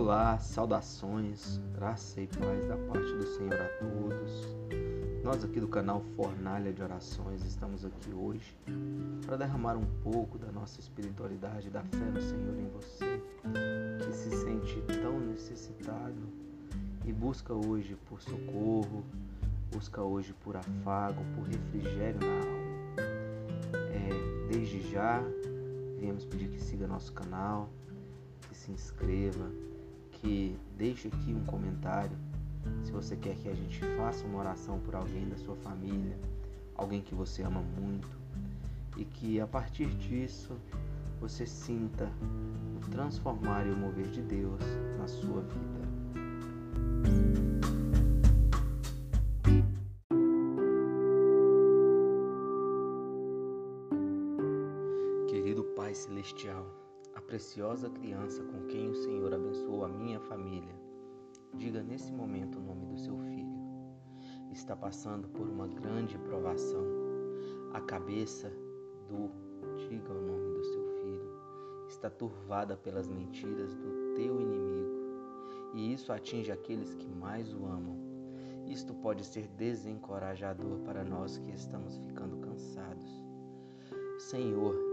Olá, saudações, graça e paz da parte do Senhor a todos. Nós aqui do canal Fornalha de Orações estamos aqui hoje para derramar um pouco da nossa espiritualidade, da fé no Senhor em você, que se sente tão necessitado e busca hoje por socorro, busca hoje por afago, por refrigério na alma. É, desde já, viemos pedir que siga nosso canal, que se inscreva, que deixe aqui um comentário se você quer que a gente faça uma oração por alguém da sua família, alguém que você ama muito, e que a partir disso você sinta o transformar e o mover de Deus na sua vida. Querido Pai Celestial, a preciosa criança com quem o Senhor abençoou a minha família, diga nesse momento o nome do seu filho. Está passando por uma grande provação. A cabeça do, diga o nome do seu filho, está turvada pelas mentiras do teu inimigo, e isso atinge aqueles que mais o amam. Isto pode ser desencorajador para nós que estamos ficando cansados. Senhor,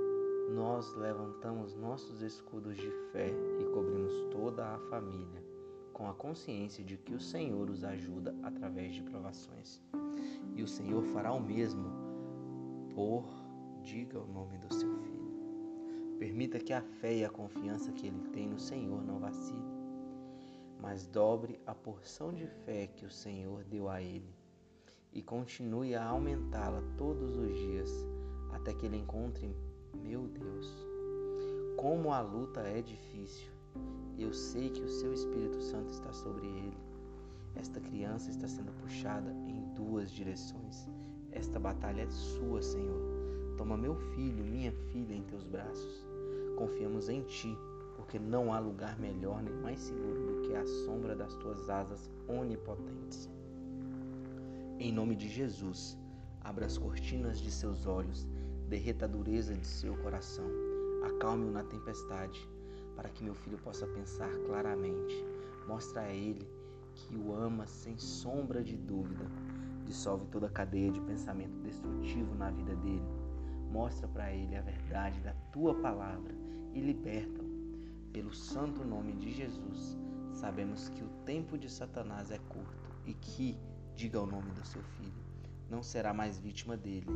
nós levantamos nossos escudos de fé e cobrimos toda a família, com a consciência de que o Senhor os ajuda através de provações. E o Senhor fará o mesmo por, diga o nome do seu filho. Permita que a fé e a confiança que ele tem no Senhor não vacile, mas dobre a porção de fé que o Senhor deu a ele e continue a aumentá-la todos os dias até que ele encontre meu Deus, como a luta é difícil. Eu sei que o seu Espírito Santo está sobre ele. Esta criança está sendo puxada em duas direções. Esta batalha é sua, Senhor. Toma meu filho, minha filha em teus braços. Confiamos em ti, porque não há lugar melhor nem mais seguro do que a sombra das tuas asas onipotentes. Em nome de Jesus, abra as cortinas de seus olhos derreta a dureza de seu coração, acalme-o na tempestade, para que meu filho possa pensar claramente. Mostra a ele que o ama sem sombra de dúvida. Dissolve toda a cadeia de pensamento destrutivo na vida dele. Mostra para ele a verdade da tua palavra e liberta-o. Pelo santo nome de Jesus, sabemos que o tempo de Satanás é curto e que, diga o nome do seu filho, não será mais vítima dele